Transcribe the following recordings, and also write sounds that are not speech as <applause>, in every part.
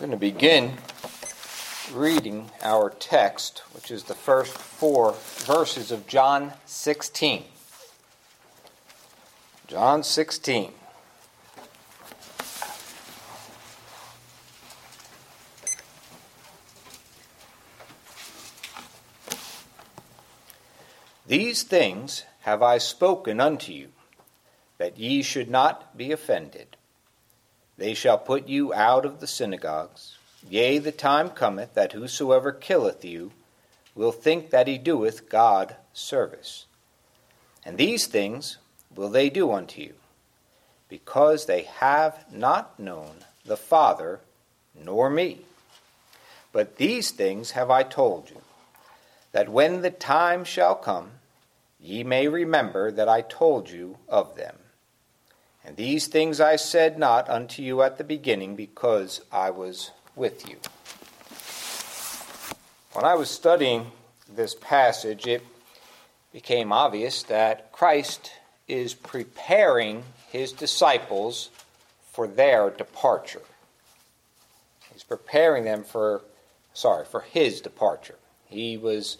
We're going to begin reading our text, which is the first four verses of John 16. John 16. These things have I spoken unto you, that ye should not be offended. They shall put you out of the synagogues. Yea, the time cometh that whosoever killeth you will think that he doeth God service. And these things will they do unto you, because they have not known the Father nor me. But these things have I told you, that when the time shall come, Ye may remember that I told you of them. And these things I said not unto you at the beginning, because I was with you. When I was studying this passage, it became obvious that Christ is preparing his disciples for their departure. He's preparing them for, sorry, for his departure. He was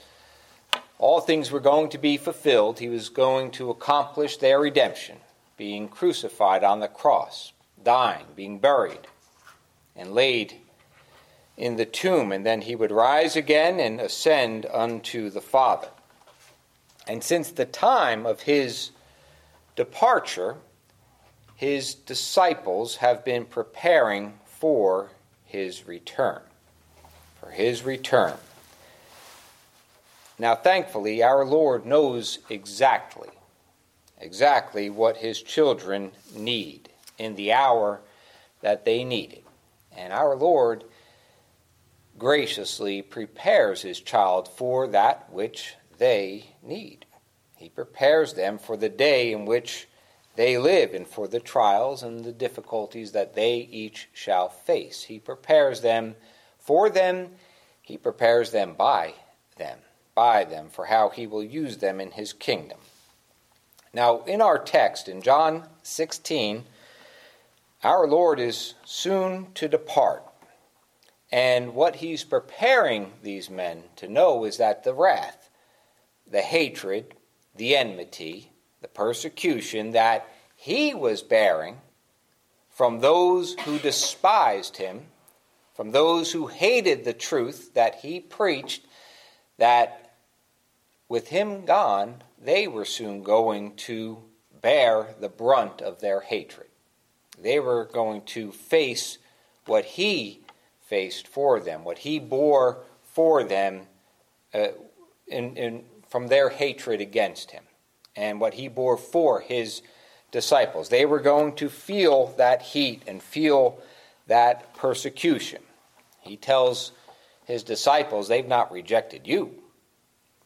all things were going to be fulfilled. He was going to accomplish their redemption, being crucified on the cross, dying, being buried, and laid in the tomb, and then he would rise again and ascend unto the Father. And since the time of his departure, his disciples have been preparing for his return. For his return. Now, thankfully, our Lord knows exactly, exactly what his children need in the hour that they need it. And our Lord graciously prepares his child for that which they need. He prepares them for the day in which they live and for the trials and the difficulties that they each shall face. He prepares them for them, he prepares them by them by them for how he will use them in his kingdom. Now, in our text in John 16, our Lord is soon to depart. And what he's preparing these men to know is that the wrath, the hatred, the enmity, the persecution that he was bearing from those who despised him, from those who hated the truth that he preached, that with him gone, they were soon going to bear the brunt of their hatred. They were going to face what he faced for them, what he bore for them uh, in, in, from their hatred against him, and what he bore for his disciples. They were going to feel that heat and feel that persecution. He tells his disciples, They've not rejected you,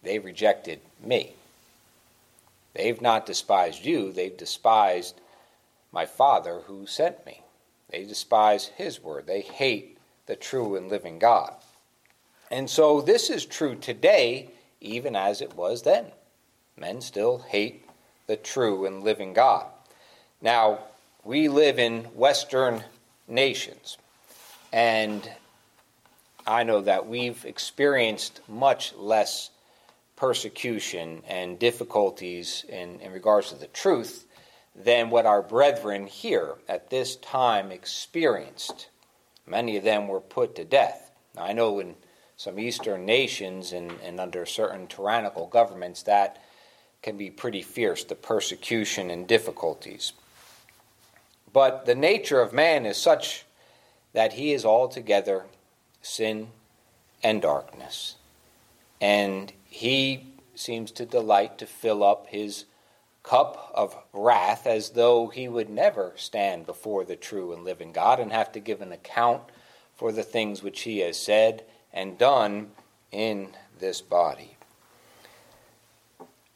they rejected me. They've not despised you, they've despised my Father who sent me. They despise His word. They hate the true and living God. And so this is true today, even as it was then. Men still hate the true and living God. Now, we live in Western nations, and I know that we've experienced much less persecution and difficulties in, in regards to the truth than what our brethren here at this time experienced. Many of them were put to death. Now, I know in some Eastern nations and, and under certain tyrannical governments that can be pretty fierce, the persecution and difficulties. But the nature of man is such that he is altogether sin and darkness. And he seems to delight to fill up his cup of wrath as though he would never stand before the true and living God and have to give an account for the things which he has said and done in this body.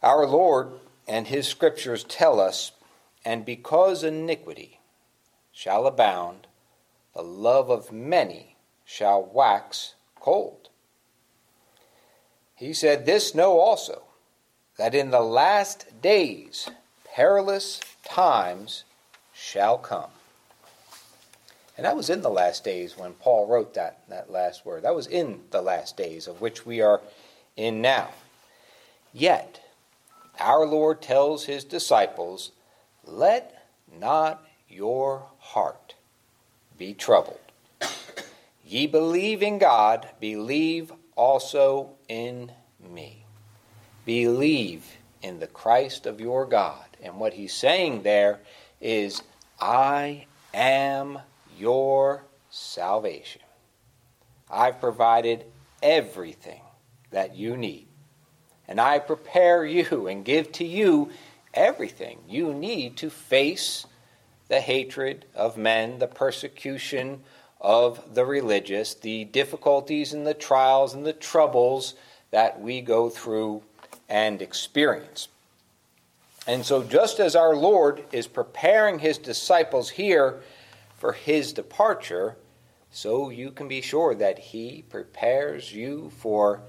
Our Lord and his scriptures tell us, and because iniquity shall abound, the love of many shall wax cold. He said, This know also, that in the last days perilous times shall come. And that was in the last days when Paul wrote that, that last word. That was in the last days of which we are in now. Yet, our Lord tells his disciples, Let not your heart be troubled. Ye believe in God, believe also in me. Believe in the Christ of your God. And what he's saying there is, I am your salvation. I've provided everything that you need. And I prepare you and give to you everything you need to face the hatred of men, the persecution of the religious, the difficulties and the trials and the troubles that we go through and experience. And so, just as our Lord is preparing his disciples here for his departure, so you can be sure that he prepares you for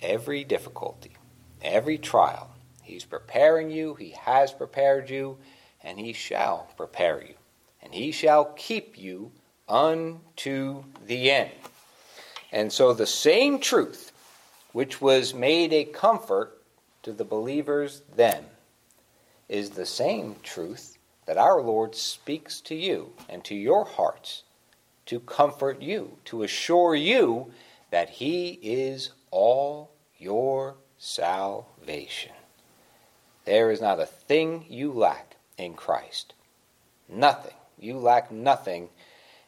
every difficulty, every trial. He's preparing you, he has prepared you, and he shall prepare you, and he shall keep you unto the end. And so, the same truth which was made a comfort to the believers then is the same truth that our Lord speaks to you and to your hearts to comfort you, to assure you that He is all your salvation. There is not a thing you lack in Christ. Nothing. You lack nothing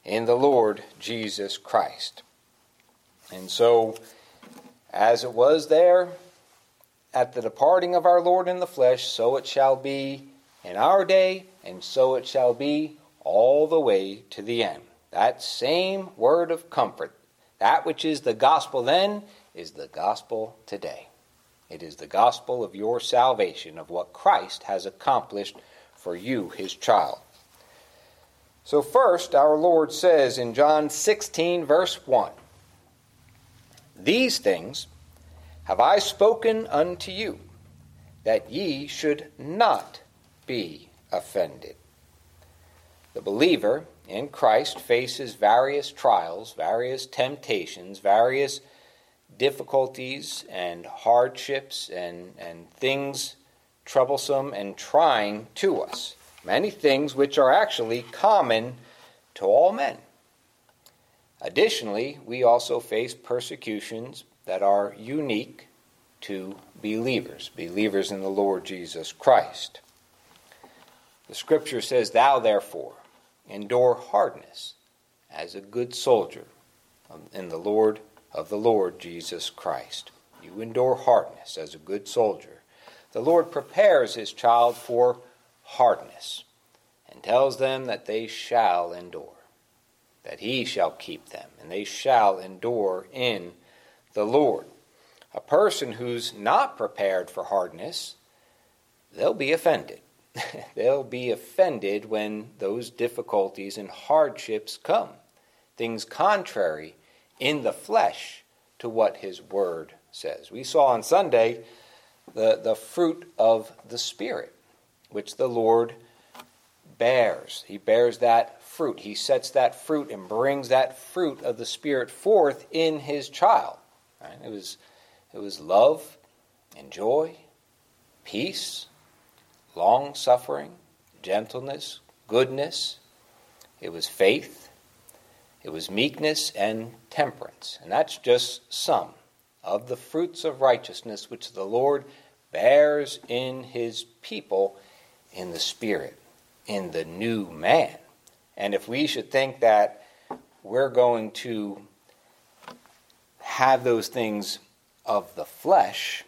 in the Lord Jesus Christ. And so, as it was there at the departing of our Lord in the flesh, so it shall be in our day, and so it shall be all the way to the end. That same word of comfort, that which is the gospel then, is the gospel today. It is the gospel of your salvation, of what Christ has accomplished for you, his child. So, first, our Lord says in John 16, verse 1 These things have I spoken unto you, that ye should not be offended. The believer in Christ faces various trials, various temptations, various difficulties and hardships and, and things troublesome and trying to us. Many things which are actually common to all men. Additionally, we also face persecutions that are unique to believers, believers in the Lord Jesus Christ. The scripture says, Thou therefore endure hardness as a good soldier in the Lord of the Lord Jesus Christ. You endure hardness as a good soldier. The Lord prepares his child for hardness and tells them that they shall endure, that he shall keep them, and they shall endure in the Lord. A person who's not prepared for hardness, they'll be offended. <laughs> they'll be offended when those difficulties and hardships come, things contrary in the flesh to what his word says. We saw on Sunday the, the fruit of the Spirit, which the Lord bears. He bears that fruit. He sets that fruit and brings that fruit of the Spirit forth in his child. Right? It was it was love and joy, peace, long suffering, gentleness, goodness. It was faith. It was meekness and temperance. And that's just some of the fruits of righteousness which the Lord bears in his people in the Spirit, in the new man. And if we should think that we're going to have those things of the flesh,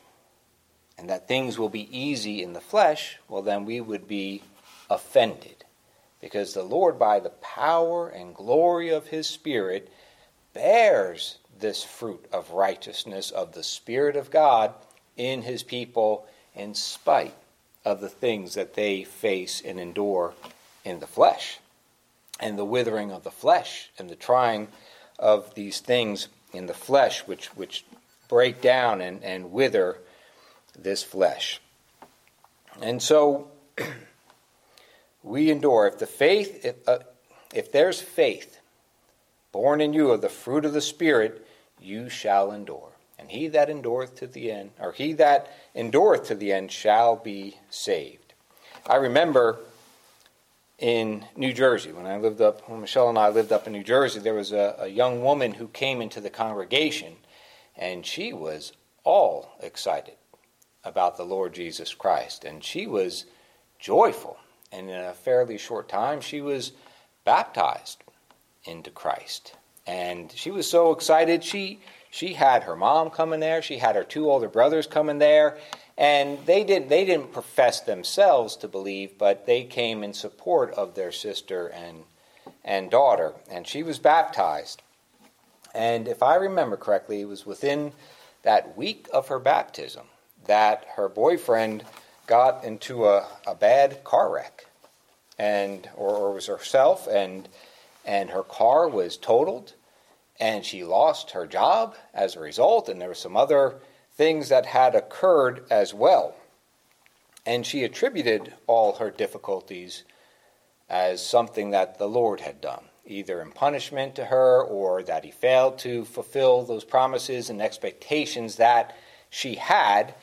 and that things will be easy in the flesh, well, then we would be offended. Because the Lord, by the power and glory of His Spirit, bears this fruit of righteousness of the Spirit of God in His people in spite of the things that they face and endure in the flesh, and the withering of the flesh, and the trying of these things in the flesh, which, which break down and, and wither this flesh. And so <clears throat> we endure. If the faith, if, uh, if there's faith born in you of the fruit of the Spirit, you shall endure. And he that endureth to the end, or he that endureth to the end, shall be saved. I remember in New Jersey, when I lived up, when Michelle and I lived up in New Jersey, there was a, a young woman who came into the congregation, and she was all excited about the Lord Jesus Christ. And she was joyful. And in a fairly short time, she was baptized into Christ. And she was so excited. She, she had her mom coming there, she had her two older brothers coming there. And they didn't, they didn't profess themselves to believe, but they came in support of their sister and, and daughter. And she was baptized. And if I remember correctly, it was within that week of her baptism that her boyfriend got into a, a bad car wreck and or, or was herself and and her car was totaled and she lost her job as a result and there were some other things that had occurred as well and she attributed all her difficulties as something that the Lord had done either in punishment to her or that he failed to fulfill those promises and expectations that she had.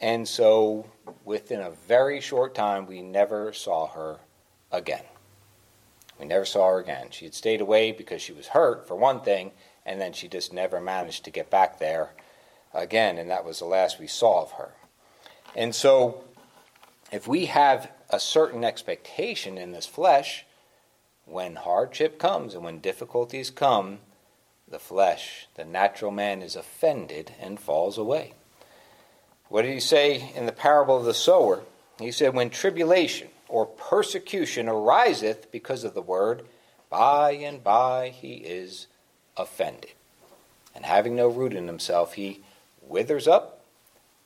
And so, within a very short time, we never saw her again. We never saw her again. She had stayed away because she was hurt, for one thing, and then she just never managed to get back there again, and that was the last we saw of her. And so, if we have a certain expectation in this flesh, when hardship comes and when difficulties come, the flesh, the natural man, is offended and falls away. What did he say in the parable of the sower? He said, When tribulation or persecution ariseth because of the word, by and by he is offended. And having no root in himself, he withers up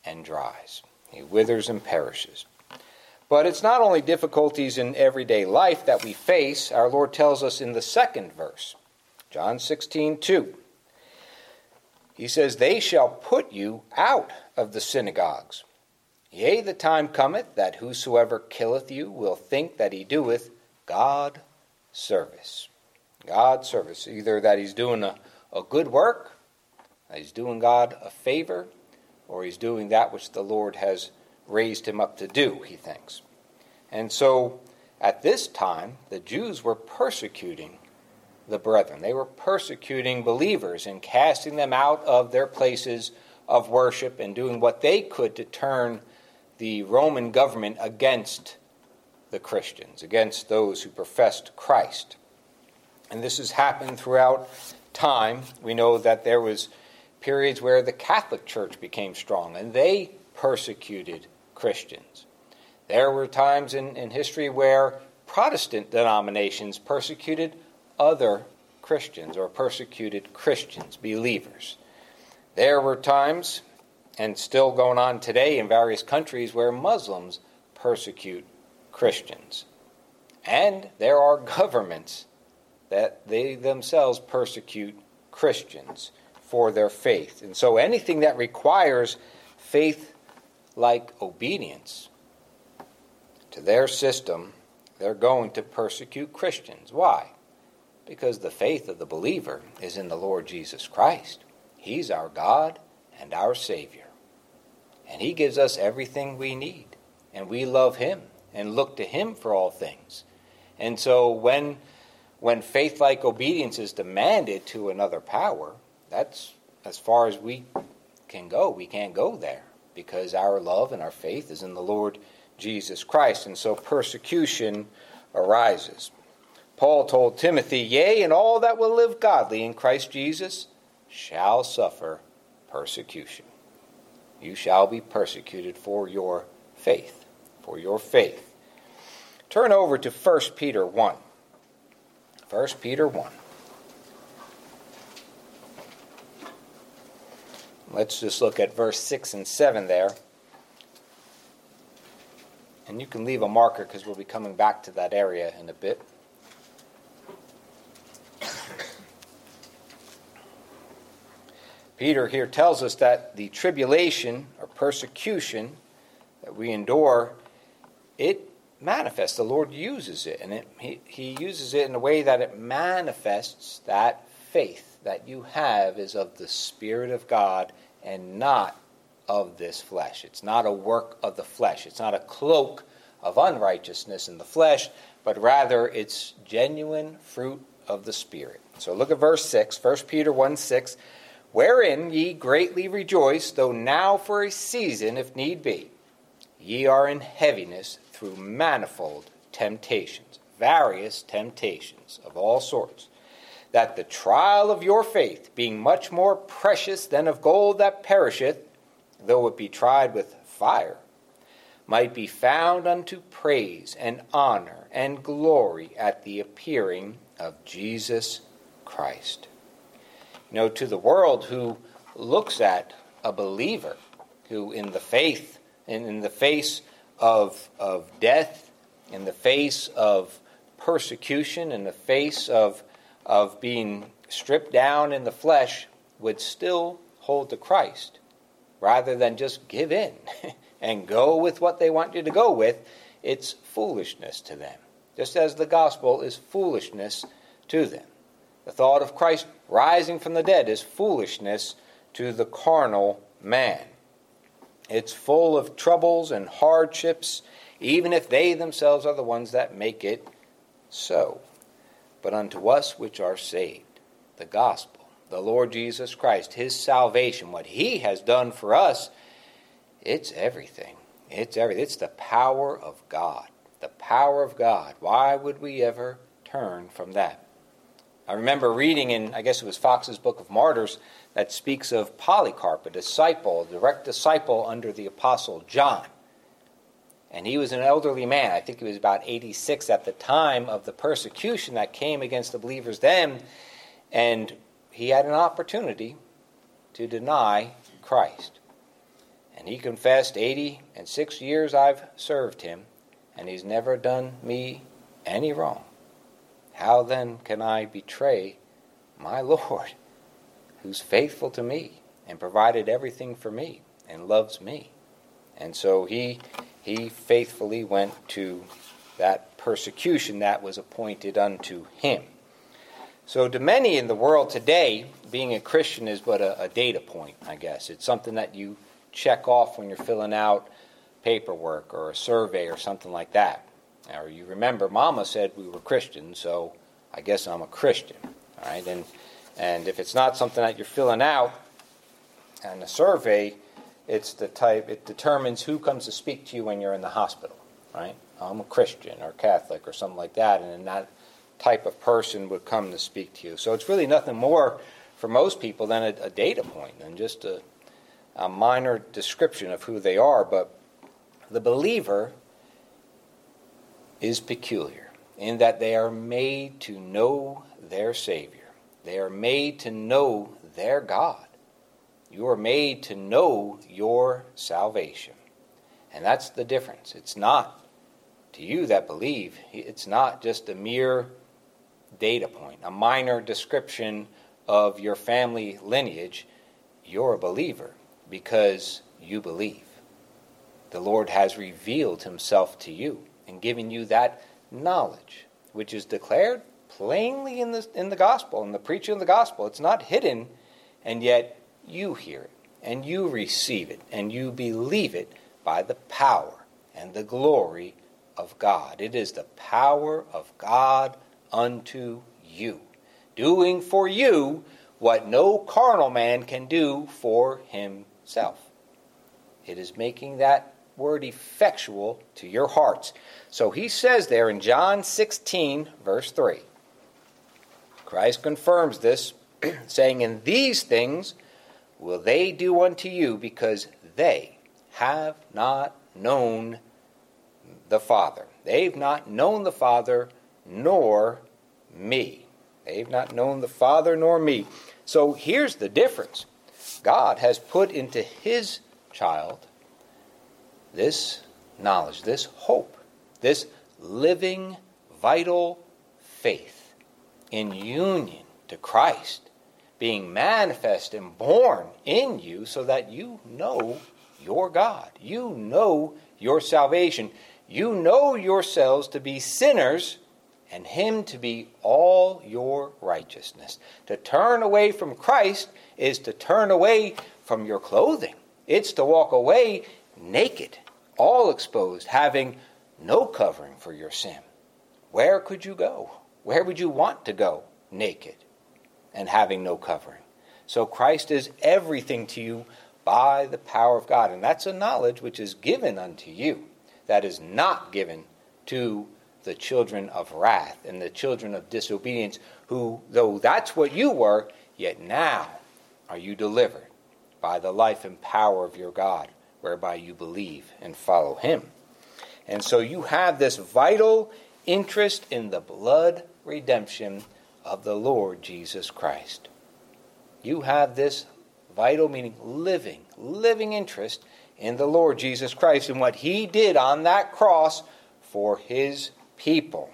and dries. He withers and perishes. But it's not only difficulties in everyday life that we face, our Lord tells us in the second verse, John 16, 2. He says, They shall put you out of the synagogues. Yea, the time cometh that whosoever killeth you will think that he doeth God service. God service. Either that he's doing a, a good work, that he's doing God a favor, or he's doing that which the Lord has raised him up to do, he thinks. And so at this time, the Jews were persecuting the brethren. They were persecuting believers and casting them out of their places of worship and doing what they could to turn the Roman government against the Christians, against those who professed Christ. And this has happened throughout time. We know that there was periods where the Catholic Church became strong and they persecuted Christians. There were times in, in history where Protestant denominations persecuted other Christians or persecuted Christians, believers. There were times, and still going on today in various countries, where Muslims persecute Christians. And there are <laughs> governments that they themselves persecute Christians for their faith. And so anything that requires faith like obedience to their system, they're going to persecute Christians. Why? Because the faith of the believer is in the Lord Jesus Christ. He's our God and our Savior. And He gives us everything we need. And we love Him and look to Him for all things. And so when when faith like obedience is demanded to another power, that's as far as we can go. We can't go there because our love and our faith is in the Lord Jesus Christ. And so persecution arises. Paul told Timothy, Yea, and all that will live godly in Christ Jesus shall suffer persecution. You shall be persecuted for your faith. For your faith. Turn over to 1 Peter 1. 1 Peter 1. Let's just look at verse 6 and 7 there. And you can leave a marker because we'll be coming back to that area in a bit. Peter here tells us that the tribulation or persecution that we endure, it manifests. The Lord uses it, and it, he, he uses it in a way that it manifests that faith that you have is of the Spirit of God and not of this flesh. It's not a work of the flesh. It's not a cloak of unrighteousness in the flesh, but rather it's genuine fruit of the Spirit. So look at verse 6, 1 Peter 1 6. Wherein ye greatly rejoice, though now for a season, if need be, ye are in heaviness through manifold temptations, various temptations of all sorts, that the trial of your faith, being much more precious than of gold that perisheth, though it be tried with fire, might be found unto praise and honor and glory at the appearing of Jesus Christ. You know, to the world who looks at a believer who, in the faith, in the face of, of death, in the face of persecution, in the face of, of being stripped down in the flesh, would still hold to Christ rather than just give in <laughs> and go with what they want you to go with, it's foolishness to them. Just as the gospel is foolishness to them. The thought of Christ rising from the dead is foolishness to the carnal man. It's full of troubles and hardships, even if they themselves are the ones that make it so. But unto us which are saved, the gospel the Lord Jesus Christ, his salvation, what he has done for us, it's everything. It's everything. It's the power of God. The power of God. Why would we ever turn from that? I remember reading in, I guess it was Foxe's Book of Martyrs, that speaks of Polycarp, a disciple, a direct disciple under the Apostle John. And he was an elderly man. I think he was about 86 at the time of the persecution that came against the believers then. And he had an opportunity to deny Christ. And he confessed, 80 and six years I've served him, and he's never done me any wrong. How then can I betray my <laughs> Lord, who's faithful to me and provided everything for me and loves me? And so he, he faithfully went to that persecution that was appointed unto him. So, to many in the world today, being a Christian is but a, a, data point, I guess. It's something that you check off when you're filling out paperwork or a survey or something like that. Or you remember, Mama said we were Christians, so I guess I'm a Christian. All right, and and if it's not something that you're filling out on a survey, it's the type it determines who comes to speak to you when you're in the hospital. Right, I'm a Christian or Catholic or something like that, and that type of person would come to speak to you. So it's really nothing more for most people than a, a data point than just a, a minor description of who they are. But the believer is peculiar in that they are made to know their Savior. They are made to know their God. You are made to know your salvation. And that's the difference. It's not, to you that believe, it's not just a mere data point, a minor description of your family lineage, you're a believer because you believe. The Lord has revealed himself to you and giving you that knowledge, which is declared plainly in the, in the gospel, in the preaching of the gospel. It's not hidden, and yet you hear it, and you receive it, and you believe it by the power and the glory of God. It is the power of God unto you, doing for you what no carnal man can do for himself. It is making that word effectual to your hearts. So he says there in John 16, verse 3, Christ confirms this, <clears throat> saying, In these things will they do unto you, because they have not known the Father. They've not known the Father, nor me. They've not known the Father nor me. So here's the difference God has put into his child this knowledge, this hope, this living, vital faith in union to Christ, being manifest and born in you so that you know your God. You know your salvation. You know yourselves to be sinners and him to be all your righteousness. To turn away from Christ is to turn away from your clothing. It's to walk away naked, all exposed, having no covering for your sin. Where could you go? Where would you want to go naked and having no covering? So Christ is everything to you by the power of God. And that's a knowledge which is given unto you, that is not given to the children of wrath and the children of disobedience, who, though that's what you were, yet now are you delivered by the life and power of your God, whereby you believe and follow Him. And so you have this vital interest in the blood redemption of the Lord Jesus Christ. You have this vital, meaning living, living interest in the Lord Jesus Christ and what He did on that cross for His people.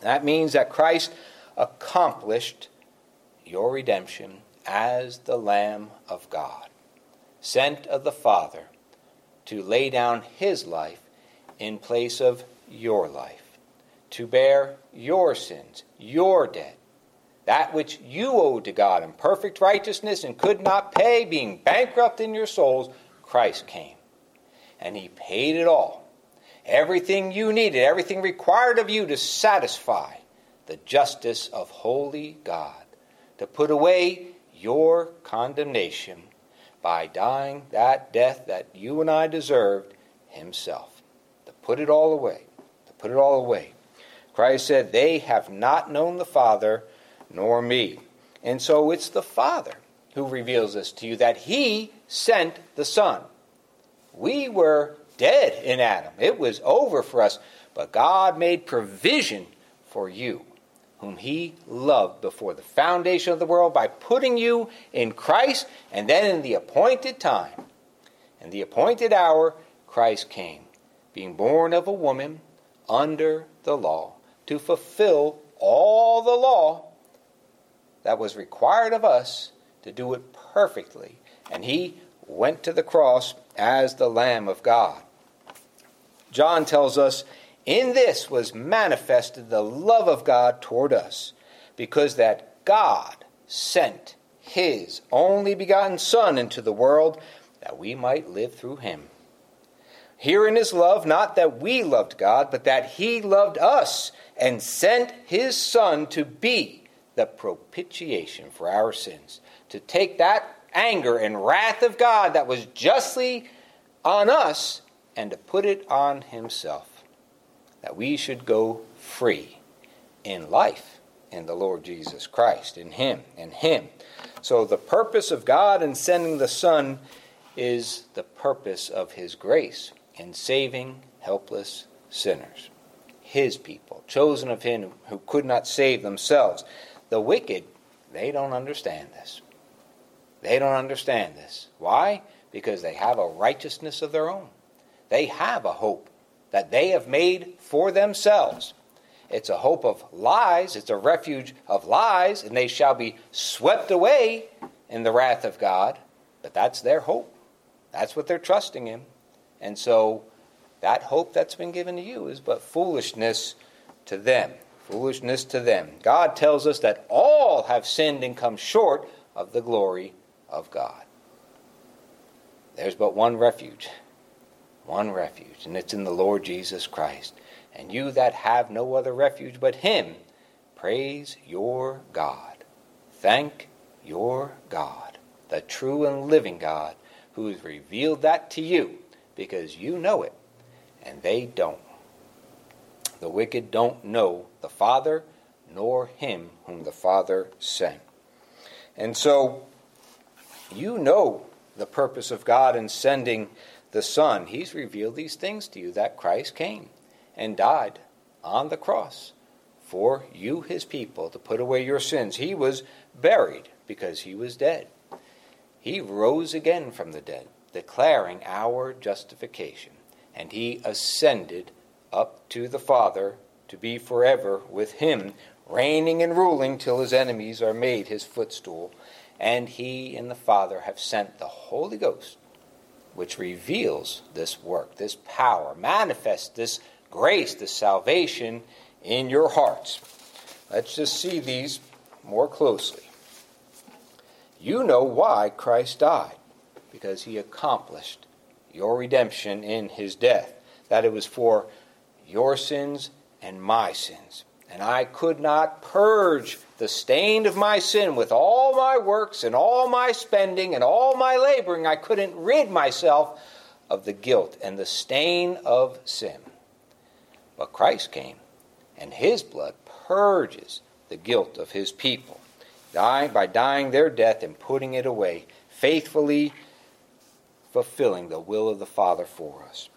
That means that Christ accomplished your redemption as the Lamb of God, sent of the Father to lay down His life in place of your life, to bear your sins, your debt, that which you owed to God in perfect righteousness and could not pay, being bankrupt in your souls, Christ came. And He paid it all. Everything you needed, everything required of you to satisfy the justice of holy God, to put away your condemnation by dying that death that you and I deserved Himself. To put it all away. To put it all away. Christ said, They have not known the Father nor me. And so it's the Father who reveals this to you that He sent the Son. We were dead in Adam, it was over for us, but God made provision for you, whom He loved before the foundation of the world, by putting you in Christ, and then in the appointed time, in the appointed hour, Christ came, being born of a woman under the law, to fulfill all the law that was required of us to do it perfectly. And he went to the cross as the Lamb of God. John tells us, In this was manifested the love of God toward us, because that God sent his only begotten Son into the world that we might live through him. Herein is love, not that we loved God, but that he loved us and sent his Son to be the propitiation for our sins, to take that anger and wrath of God that was justly on us and to put it on Himself, that we should go free in life in the Lord Jesus Christ, in Him, in Him. So the purpose of God in sending the Son is the purpose of His grace in saving helpless sinners, His people, chosen of Him who could not save themselves. The wicked, they don't understand this. They don't understand this. Why? Because they have a righteousness of their own. They have a hope that they have made for themselves. It's a hope of lies, it's a refuge of lies, and they shall be swept away in the wrath of God. But that's their hope. That's what they're trusting in. And so that hope that's been given to you is but foolishness to them foolishness to them. God tells us that all have sinned and come short of the glory of God. There's but one refuge, one refuge, and it's in the Lord Jesus Christ. And you that have no other refuge but Him, praise your God. Thank your God, the true and living God, who has revealed that to you because you know it and they don't. The wicked don't know the Father nor him whom the Father sent. And so you know the purpose of God in sending the Son. He's revealed these things to you that Christ came and died on the cross for you, his people, to put away your sins. He was buried because he was dead. He rose again from the dead, declaring our justification, and he ascended up to the Father to be forever with him, reigning and ruling till his enemies are made his footstool. And he and the Father have sent the Holy Ghost, which reveals this work, this power, manifests this grace, this salvation in your hearts. Let's just see these more closely. You know why Christ died, because he accomplished your redemption in his death, that it was for your sins and my sins. And I could not purge the stain of my sin with all my works and all my spending and all my laboring. I couldn't rid myself of the guilt and the stain of sin. But Christ came, and his blood purges the guilt of his people by dying their death and putting it away, faithfully fulfilling the will of the Father for us.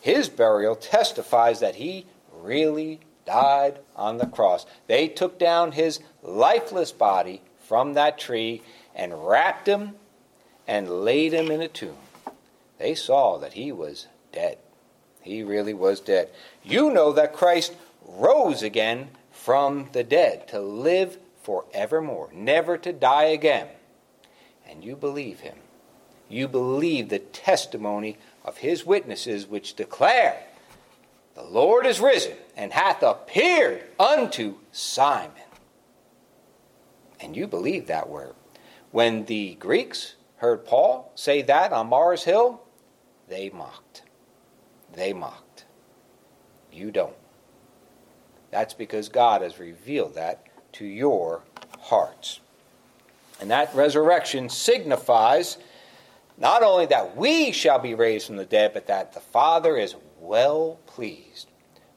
His burial testifies that he really died on the cross. They took down his lifeless body from that tree and wrapped him and laid him in a tomb. They saw that he was dead. He really was dead. You know that Christ rose again from the dead to live forevermore, never to die again. And you believe him. You believe the testimony of his witnesses, which declare, The Lord is risen and hath appeared unto Simon. And you believe that word. When the Greeks heard Paul say that on Mars Hill, they mocked. They mocked. You don't. That's because God has revealed that to your hearts. And that resurrection signifies not only that we shall be raised from the dead, but that the Father is well pleased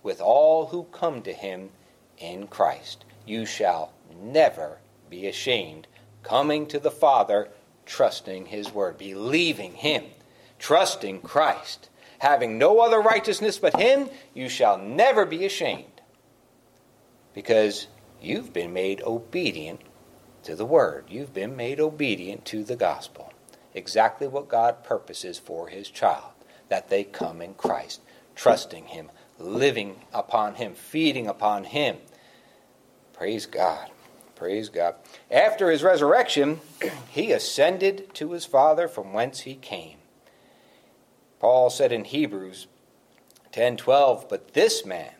with all who come to him in Christ. You shall never be ashamed coming to the Father, trusting his word, believing him, trusting Christ. Having no other righteousness but him, you shall never be ashamed. Because You've been made obedient to the word. You've been made obedient to the gospel. Exactly what God purposes for his child that they come in Christ, trusting him, living upon him, feeding upon him. Praise God. Praise God. After his resurrection, <clears throat> he ascended to his Father from whence he came. Paul said in Hebrews 10:12, "But this man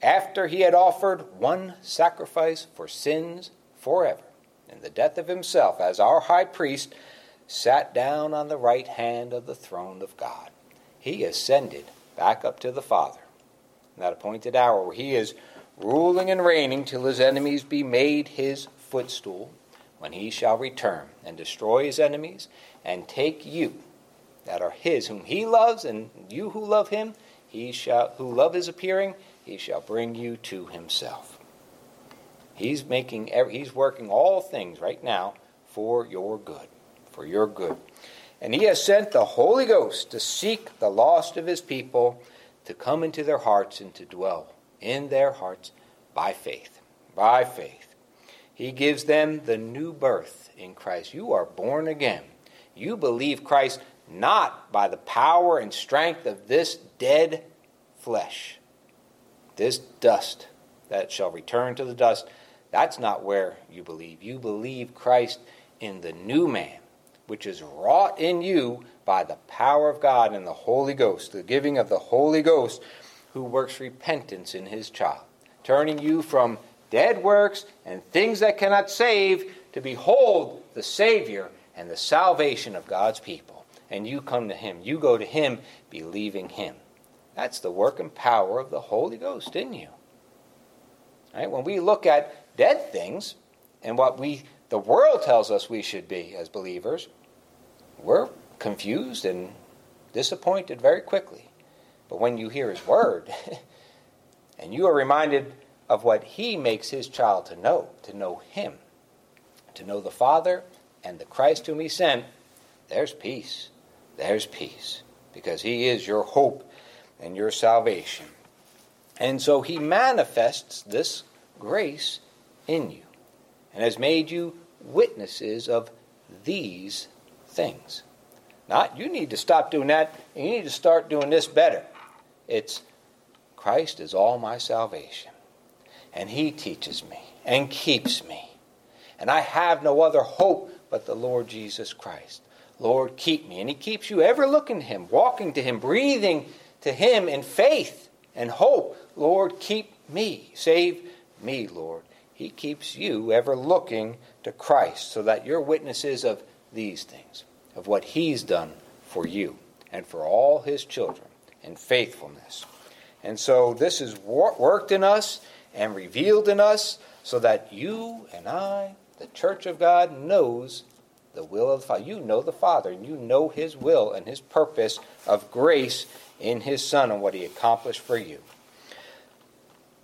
after he had offered one sacrifice for sins forever, in the death of himself as our high priest, sat down on the right hand of the throne of God. He ascended back up to the Father in that appointed hour where he is ruling and reigning till his enemies be made his footstool, when he shall return and destroy his enemies and take you that are his whom he loves and you who love him he shall who love his appearing he shall bring you to himself. He's making he's working all things right now for your good, for your good. And he has sent the Holy Ghost to seek the lost of his people to come into their hearts and to dwell in their hearts by faith. By faith. He gives them the new birth in Christ. You are born again. You believe Christ not by the power and strength of this dead flesh, this dust that shall return to the dust, that's not where you believe. You believe Christ in the new man, which is wrought in you by the power of God and the Holy Ghost, the giving of the Holy Ghost, who works repentance in his child, turning you from dead works and things that cannot save to behold the Savior and the salvation of God's people. And you come to him. You go to him believing him. That's the work and power of the Holy Ghost in you. Right? When we look at dead things and what we the world tells us we should be as believers, we're confused and disappointed very quickly. But when you hear his word <laughs> and you are reminded of what he makes his child to know, to know him, to know the Father and the Christ whom he sent, there's peace. There's peace. Because he is your hope and your salvation. And so he manifests this grace in you and has made you witnesses of these things. Not you need to stop doing that, you need to start doing this better. It's Christ is all my salvation. And he teaches me and keeps me. And I have no other hope but the Lord Jesus Christ. Lord, keep me. And he keeps you ever looking to him, walking to him, breathing to Him in faith and hope. Lord, keep me. Save me, Lord. He keeps you ever looking to Christ so that you're witnesses of these things, of what He's done for you and for all His children in faithfulness. And so this is worked in us and revealed in us so that you and I, the church of God, knows the will of the Father. You know the Father, and you know His will and His purpose of grace in His Son and what He accomplished for you.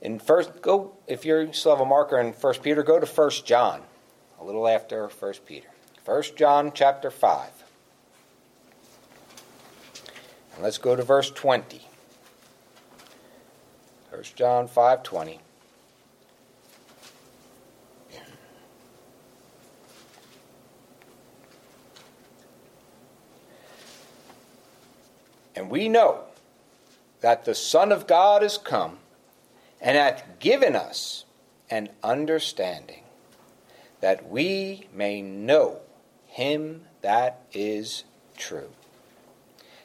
In first, go if you still have a marker in First Peter, go to First John, a little after First Peter. First John chapter five. And let's go to verse twenty. First John five twenty. And we know that the Son of God is come and hath given us an understanding that we may know him that is true.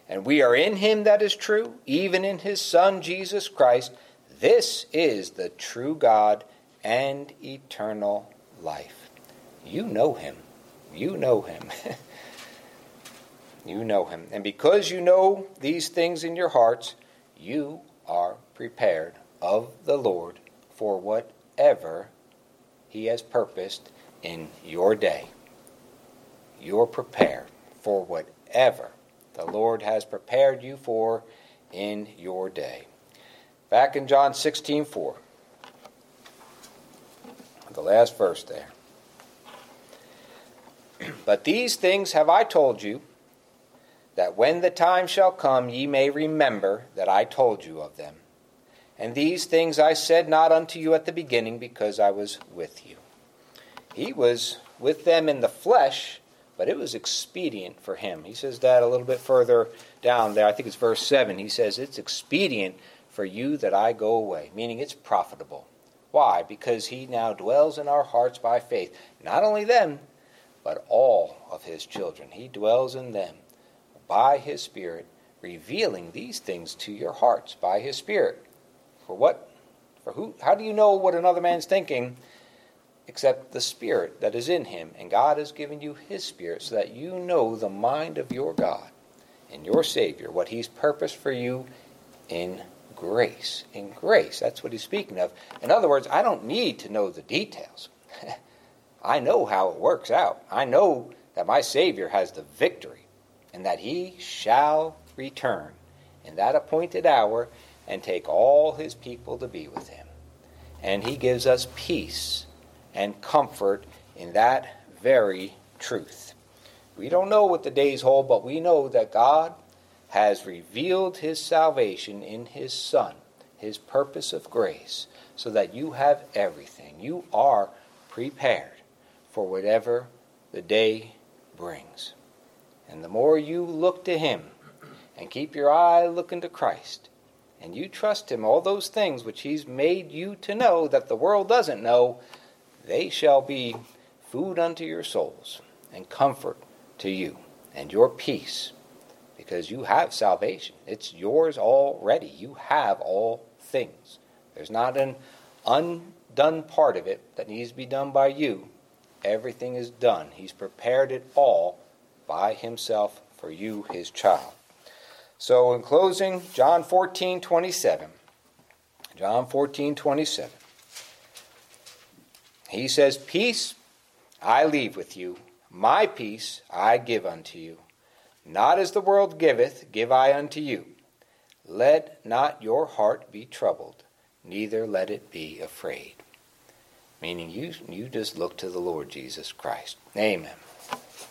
And we are in him that is true, even in his Son Jesus Christ. This is the true God and eternal life. You know him. You know him. <laughs> you know him. And because you know these things in your hearts, you are prepared of the Lord for whatever He has purposed in your day. You're prepared for whatever the Lord has prepared you for in your day. Back in John 16 4, the last verse there. <clears throat> But these things have I told you, that when the time shall come ye may remember that I told you of them. And these things I said not unto you at the beginning, because I was with you. He was with them in the flesh, but it was expedient for him. He says that a little bit further down there. I think it's verse 7. He says, It's expedient for you that I go away, meaning it's profitable. Why? Because he now dwells in our hearts by faith. Not only them, but all of his children. He dwells in them by his Spirit, revealing these things to your hearts by his Spirit. For what? For who? How do you know what another man's thinking except the spirit that is in him? And God has given you his spirit so that you know the mind of your God and your Savior, what he's purposed for you in grace. In grace. That's what he's speaking of. In other words, I don't need to know the details. <laughs> I know how it works out. I know that my Savior has the victory and that he shall return in that appointed hour and take all his people to be with him. And he gives us peace and comfort in that very truth. We don't know what the days hold, but we know that God has revealed his salvation in his Son, his purpose of grace, so that you have everything. You are prepared for whatever the day brings. And the more you look to him and keep your eye looking to Christ, and you trust him, all those things which he's made you to know that the world doesn't know, they shall be food unto your souls and comfort to you and your peace because you have salvation. It's yours already. You have all things. There's not an undone part of it that needs to be done by you. Everything is done. He's prepared it all by himself for you, his child. So, in closing, John 14, 27. John 14, 27. He says, Peace I leave with you, my peace I give unto you. Not as the world giveth, give I unto you. Let not your heart be troubled, neither let it be afraid. Meaning, you, you just look to the Lord Jesus Christ. Amen.